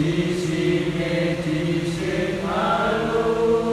si si me ti se malo